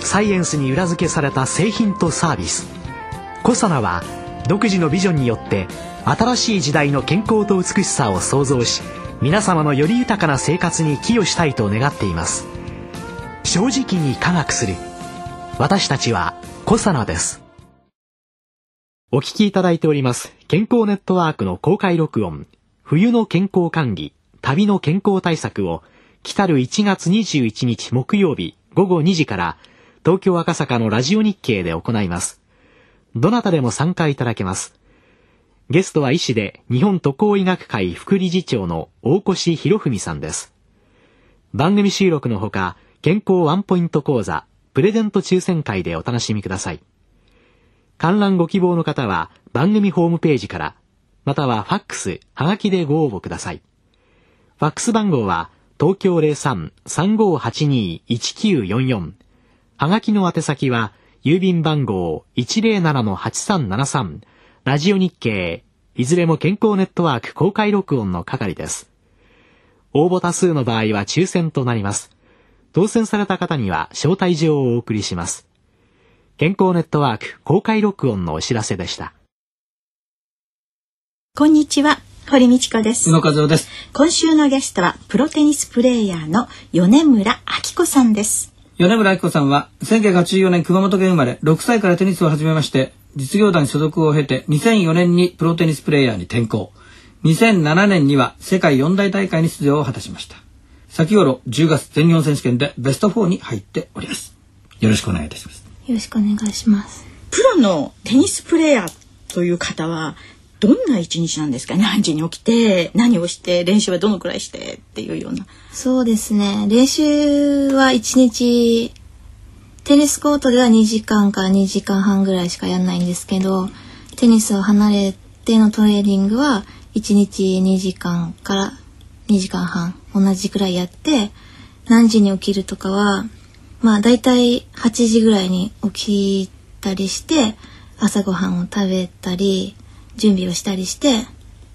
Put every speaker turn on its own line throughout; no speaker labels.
サイエンスに裏付けされた製品とサービス。コサナは独自のビジョンによって新しい時代の健康と美しさを創造し皆様のより豊かな生活に寄与したいと願っています。正直に科学する。私たちはコサナです。お聞きいただいております健康ネットワークの公開録音。冬の健康管理旅の健康対策を来たる1月21日木曜日午後2時から東京赤坂のラジオ日経で行います。どなたでも参加いただけます。ゲストは医師で日本渡航医学会副理事長の大越博文さんです。番組収録のほか健康ワンポイント講座プレゼント抽選会でお楽しみください。観覧ご希望の方は番組ホームページからまたはファックス、はがきでご応募ください。ファックス番号は東京03-3582-1944はがきの宛先は、郵便番号107-8373、ラジオ日経、いずれも健康ネットワーク公開録音の係です。応募多数の場合は抽選となります。当選された方には招待状をお送りします。健康ネットワーク公開録音のお知らせでした。
こんにちは。堀道子です。
野和夫です。
今週のゲストはプロテニスプレーヤーの米村明子さんです。
米村明子さんは1984年熊本県生まれ6歳からテニスを始めまして実業団所属を経て2004年にプロテニスプレーヤーに転向。2007年には世界四大大会に出場を果たしました。先頃10月全日本選手権でベスト4に入っております。よろしくお願いいたします。
よろしくお願いします。
プロのテニスプレーヤーという方はどんな一日なんですか何時に起きて何をして練習はどのくらいしてっていうような。
そうですね。練習は1日テニスコートでは2時間から2時間半ぐらいしかやんないんですけどテニスを離れてのトレーニングは1日2時間から2時間半同じくらいやって何時に起きるとかはまあ大体8時ぐらいに起きたりして朝ごはんを食べたり準備をしたりして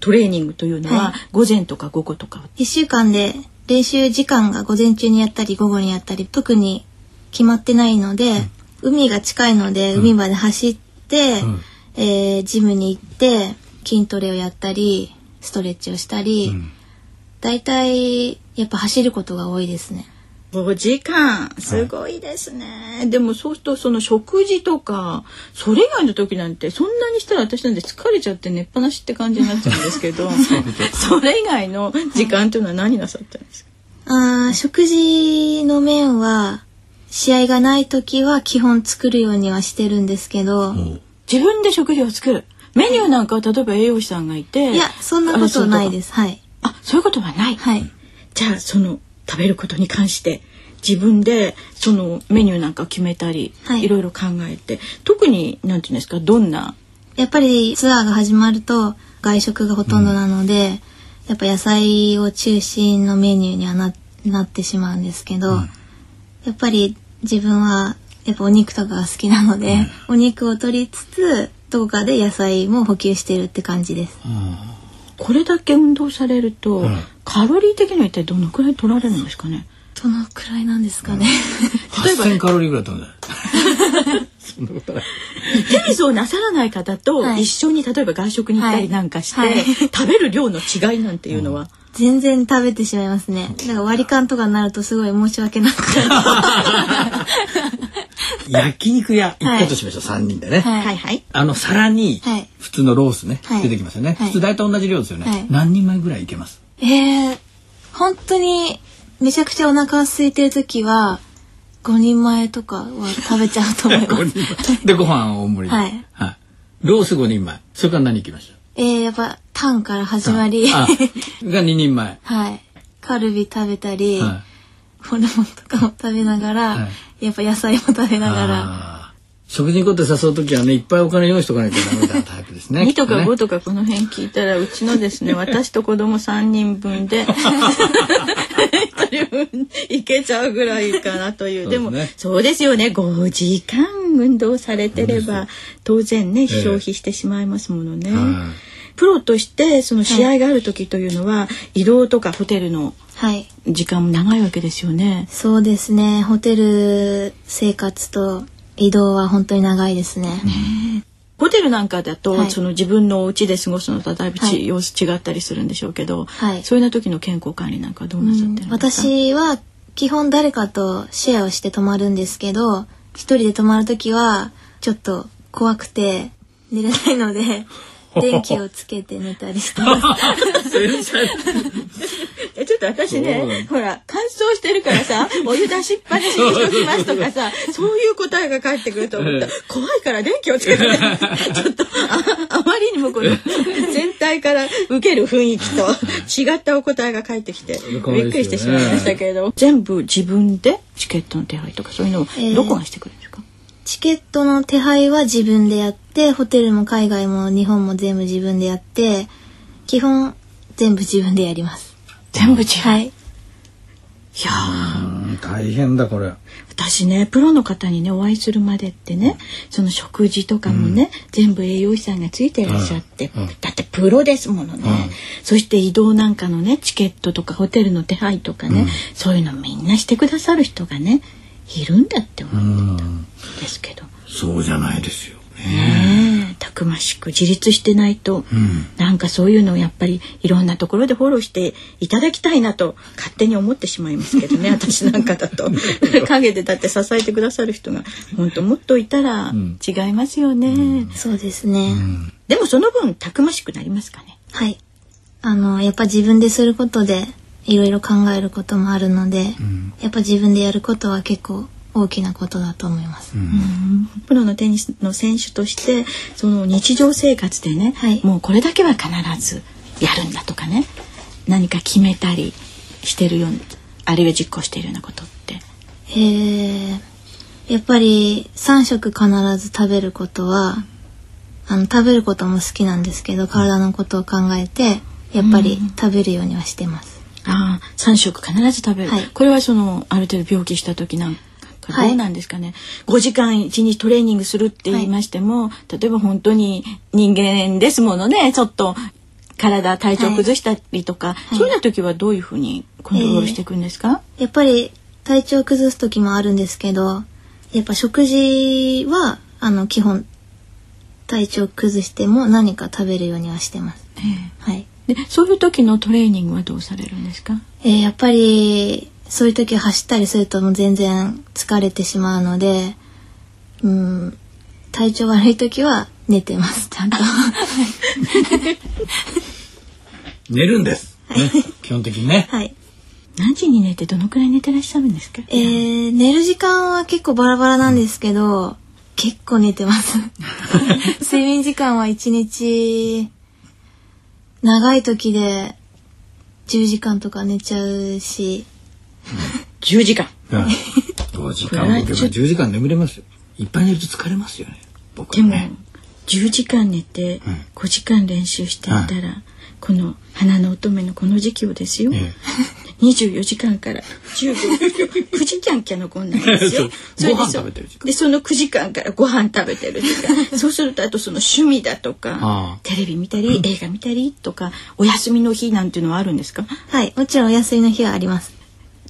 トレーニングというのは、はい、午前とか午後とか。
1週間で練習時間が午前中にやったり午後にやったり特に決まってないので、うん、海が近いので海まで走って、うん、えー、ジムに行って筋トレをやったりストレッチをしたり、うん、だいたいやっぱ走ることが多いですね。
5時間。すごいですね、はい、でもそうするとその食事とかそれ以外の時なんてそんなにしたら私なんて疲れちゃって寝っぱなしって感じになっちゃうんですけど それ以外の時間というのは何なさったんですか？
あ食事の面は試合がない時は基本作るようにはしてるんですけど。
自分で食事を作る。メニューなんかは例えば栄養士さんがいて。
いやそんなことないです。はい
あそういうことはない。
はい。
じゃあその食べることに関して自分でそのメニューなんか決めたり、はい、いろいろ考えて特に何て言うんですかどんな？
やっぱりツアーが始まると外食がほとんどなので、うん、やっぱ野菜を中心のメニューにはななってしまうんですけど、うん、やっぱり自分はやっぱお肉とかが好きなので、うん、お肉を取りつつどこかで野菜も補給してるって感じです。
これだけ運動されると、カロリー的には一体どのくらい取られるんですかね？
どのくらいなんですかね。
例えば、ね、カロリーぐらい取るんだ。
テニスをなさらない方と一緒に例えば外食に行ったりなんかして、はいはい、食べる量の違いなんていうのは、うん、
全然食べてしまいますね。だから割り勘とかになるとすごい申し訳なく
焼肉屋行ったとしましょう、はい、3人でね、はい。はい、あの皿に普通のロースね、出てきますよね、普通大体同じ量ですよね、何人前ぐらいいけます？
えー、本当にめちゃくちゃお腹空いてる時は5人前とかは食べちゃうと思います。
でご飯大盛り。はい、はい、ロース5人前。それから何いきましょう？
えー、やっぱタンから始まり。
が2人前。
はい。カルビ食べたり、はい、ホルモンとかも食べながら、はい、やっぱ野菜も食べながら。
食事に行こうって誘う時はねいっぱいお金用意しとかないとダメだタイプですね。
2とか
きっね
5とかこの辺聞いたらうちのですね 私と子供3人分で 1人分いけちゃうぐらいかなという。で も
そうですね。
そうですよね。5時間運動されてれば当然ね
え
消費してしまいますものね。
は
プロとしてその試合がある時というのは移動とかホテルの
はい。
時間も長いわけですよね。
そうですね。ホテル生活と移動は本当に長いですね。
ホテルなんかだと、
はい
その自分のお家で過ごすのとだいぶち、
はい
様子違ったりするんでしょうけど、
はい
そういう時の健康管理なんかはどうなさってるんですか、
私は基本誰かとシェアをして泊まるんですけど、一人で泊まるときはちょっと怖くて寝れないので、電気をつけて寝たりしてます。
と私ねほら乾燥してるからさ お湯出しっぱなしにしときますとかさそう。いう答えが返ってくると思った
ええ。
怖いから電気をつけてね。ちょっとああまりにもこの全体から受ける雰囲気と 違ったお答えが返ってきてびっくりしてしまいましたけれど全部自分でチケットの手配とかそういうのを
ええ。
どこがしてくれるんですか、
チケットの手配は自分でやって、ホテルも海外も日本も全部自分でやって、基本全部自分でやります。
全部自
い。い。
や
大変だこれ。
私ねプロの方にねお会いするまでってねその食事とかもね、全部栄養士さんがついていらっしゃって、
うん。
だってプロですものね、
うん。
そして移動なんかのねチケットとかホテルの手配とかね、
うん。
そういうのみんなしてくださる人がねいるんだって思
う
うん
ん。
ですけど、
そうじゃないですよね。
ねえたくましく自立してないと、
うん。
なんかそういうのをやっぱりいろんなところでフォローしていただきたいなと勝手に思ってしまいますけどね私なんかだと。陰でだって支えてくださる人が本当もっといたら
ん。
違いますよね、
そうですね。
でもその分たくましくなりますかね。
はい。あの、やっぱ自分ですることで、いろいろ考えることもあるので、やっぱ自分でやることは結構大きなことだと思います。
プロのテニスの選手としてその日常生活でね、
はい。
もうこれだけは必ずやるんだとかね。何か決めたりしてるようなあるいは実行しているようなことって。
えー、やっぱり3食必ず食べることは、あの、食べることも好きなんですけど、体のことを考えて、やっぱり食べるようにはしてます。
ああ3食必ず食べる、
はい。
これはそのある程度病気した時なんどうなんですかね、5時間1日トレーニングするって言いましても、例えば本当に人間ですものねちょっと体体調崩したりとか、
い。
そういうような時はどういうふうにコントロールしていくんですか、
やっぱり体調崩す時もあるんですけど、やっぱ食事は、あの、基本、体調崩しても何か食べるようにはしてます。
え
はい。
えでそういう時のトレーニングはどうされるんですか？
えーやっぱり、そういう時走ったりするともう全然疲れてしまうので、うん、体調悪い時は寝てます、ちゃんと。
寝るんです。ね、基本的にね。
はい。
何時に寝てどのくらい寝てらっしゃるんですか？
えー、寝る時間は結構バラバラなんですけど、結構寝てます。睡眠時間は1日、長い時で10時間とか寝ちゃうし、
10時間。
うん。5時間もけば10時間眠れますよ。いっぱい寝ると疲れますよね。僕
でも
はね。
10時間寝て
うん。
5時間練習していたら、この花の乙女のこの時期をですよ、
え
24時間から15 9時キャンキャのこんなんですよ。
ご飯
れでそ
食べてる時間。
でその9時間からご飯食べてる時間。そうするとあとその趣味だとかテレビ見たり映画見たりとかお休みの日なんていうのはあるんですか？
はい、もちろんお休みの日はあります。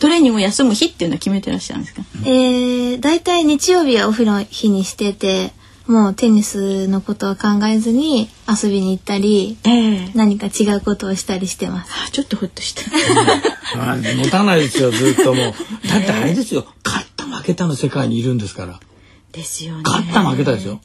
トレーニングを休む日っていうのは決めてらっしゃるんですか？
えー、大体日曜日はオフの日にしてて、もうテニスのことは考えずに遊びに行ったり、
ええ
何か違うことをしたりしてます。
あちょっとほっとした
ま あ、持たないですよ、ずっともう。だってあれですよ、勝った負けたの世界にいるんですから。
ですよね
勝った負けたですよ。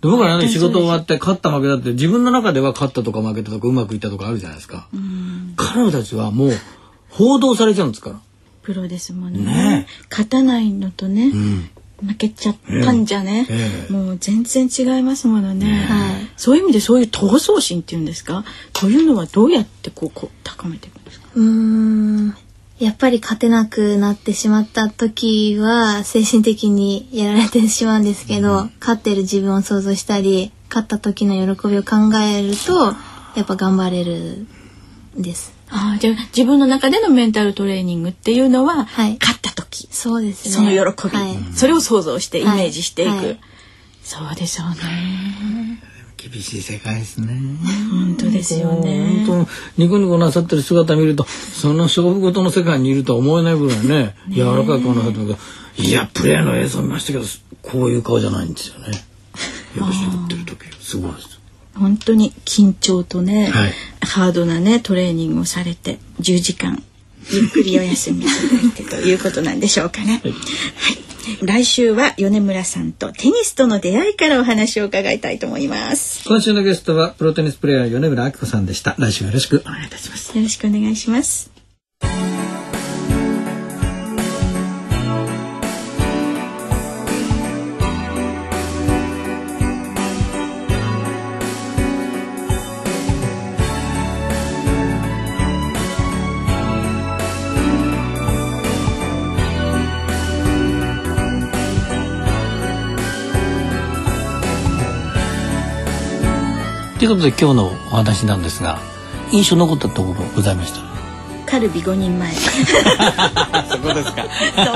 で僕はね、仕事終わって勝った負けたって自分の中では勝ったとか負けたとかうまくいったとかあるじゃないですか。彼女たちはもう報道されちゃうんですから。
プロですもんね。
ね。
勝たないのとね、
うん。
負けちゃったんじゃね、
ええ。
もう全然違いますものね、
はい。
そういう意味でそういう闘争心っていうんですか？というのはどうやってこうこう高めていくんですか？
うーん、やっぱり勝てなくなってしまった時は精神的にやられてしまうんですけど、勝ってる自分を想像したり勝った時の喜びを考えるとやっぱ頑張れるんです。
ああじゃあ自分の中でのメンタルトレーニングっていうのは、
はい。
勝った時。
そうですね。
その喜び、
はい。
それを想像してイメージしていく、
はい。はい
そうでしょうね。
厳しい世界ですね。
本当ですよね。
本当ニコニコなさってる姿見るとその勝負事の世界にいるとは思えないぐらいね柔らかい顔なさってるいやプレーの映像見ましたけどこういう顔じゃないんですよね。よく絞ってる時。すごいです。
本当に緊張とね、
はい
ハードなねトレーニングをされて10時間ゆっくりお休みいただいてということなんでしょうかね。はい、来週は米村さんとテニスとの出会いからお話を伺いたいと思います。
今週のゲストはプロテニスプレーヤー米村明子さんでした。来週よろしくお願いいたします。
よろしくお願いします。
ということで今日のお話なんですが印象残ったところございました？ら
カルビ5人前。
そこですか。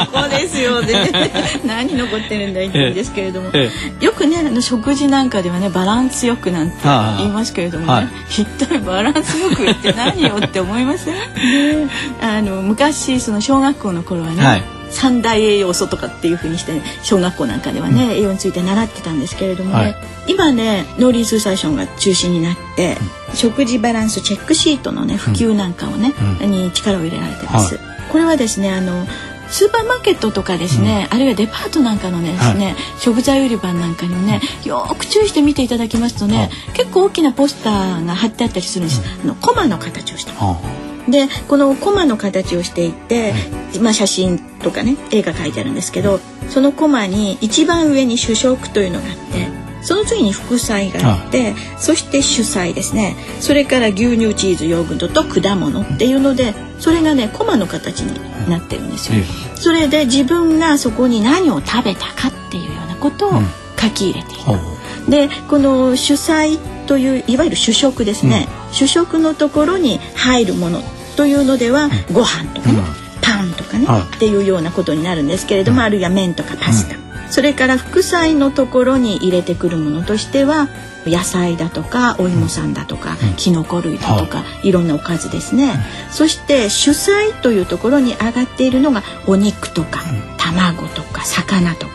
そこですよね。何残ってるんだいって言うんですけれども、
え
よくねあの食事なんかではねバランスよくなんて言いますけれどもね、
はい。
一体バランスよくって何よって思いません、ね、あの昔その小学校の頃はね、
はい
三大栄養素とかっていうふうにして、ね、小学校なんかではね、栄養について習ってたんですけれどもね、
はい。
今ね農林水産省が中心になって、食事バランスチェックシートのね普及なんかをね、
う
に力を入れられてます。
は
これはですねあのスーパーマーケットとかですね、あるいはデパートなんかのね,、
はい。
ね食材売り場なんかにもね、よーく注意して見ていただきますとね、
はい。
結構大きなポスターが貼ってあったりするんです、あのコマの形をしてます。
は
でこのコマの形をしていて、まあ、写真とかね絵が描いてあるんですけどそのコマに一番上に主食というのがあってその次に副菜があってそして主菜ですね。それから牛乳チーズヨーグルトと果物っていうのでそれがねコマの形になってるんですよ。
え
それで自分がそこに何を食べたかっていうようなことを
うん。
書き入れている。
ほう。
でこの主菜といういわゆる主食ですね、主食のところに入るものというのでは、ご飯とかね、
うん。
パンとかね、
はい。
っていうようなことになるんですけれども、あるいは麺とかパスタ、それから副菜のところに入れてくるものとしては野菜だとかお芋さんだとか、きのこ類だとか、い、ろんなおかずですね、そして主菜というところに上がっているのがお肉とか、卵とか魚とか。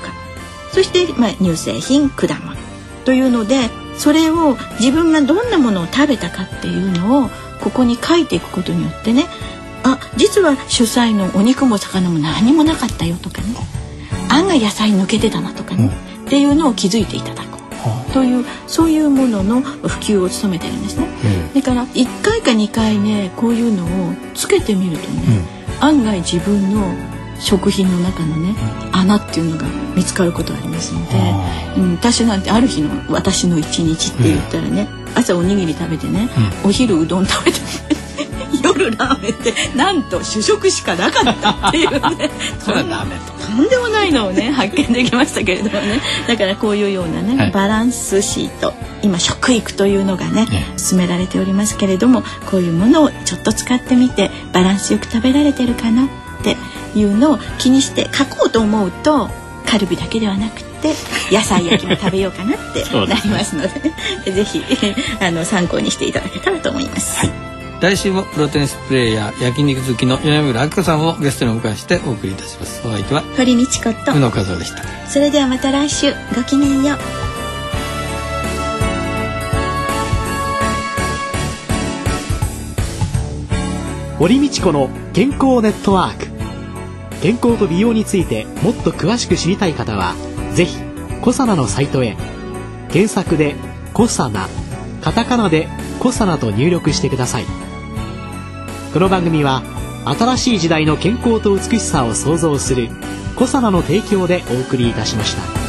そして、まあ、乳製品果物。というのでそれを自分がどんなものを食べたかっていうのをここに書いていくことによってねあ実は主菜のお肉も魚も何もなかったよとかね案外野菜抜けてたなとかね、っていうのを気づいていただこう。というそういうものの普及を務めてるんですね。だから1回か2回ねこういうのをつけてみるとね、案外自分の食品の中のね、穴っていうのが見つかることありますので、うん、私なんてある日の私の一日って言ったらね、朝おにぎり食べてね、お昼うどん食べて 夜ラーメンでなんと主食しかなかったっていうね。
それはダメ
と。んでもないのをね 発見できましたけれどもね。だからこういうようなね、
はい。
バランスシート今食育というのがね
ね
進められておりますけれどもこういうものをちょっと使ってみてバランスよく食べられてるかなっていうのを気にして書こうと思うとカルビだけではなくて野菜焼きも食べようかなってなりますのでぜひ あの参考にしていただけたらと思います。
はい。来週もプロテニスプレーヤー焼肉好きの米村明子さんをゲストにお迎えしてお送りいたします。お相手は
堀道子と。
宇野和夫でした。
それではまた来週。ごきげんよう。
堀道子の健康ネットワーク。健康と美容についてもっと詳しく知りたい方はぜひコサナのサイトへ。検索で「コサナ」カタカナで「コサナ」と入力してください。この番組は新しい時代の健康と美しさを創造するコサナの提供でお送りいたしました。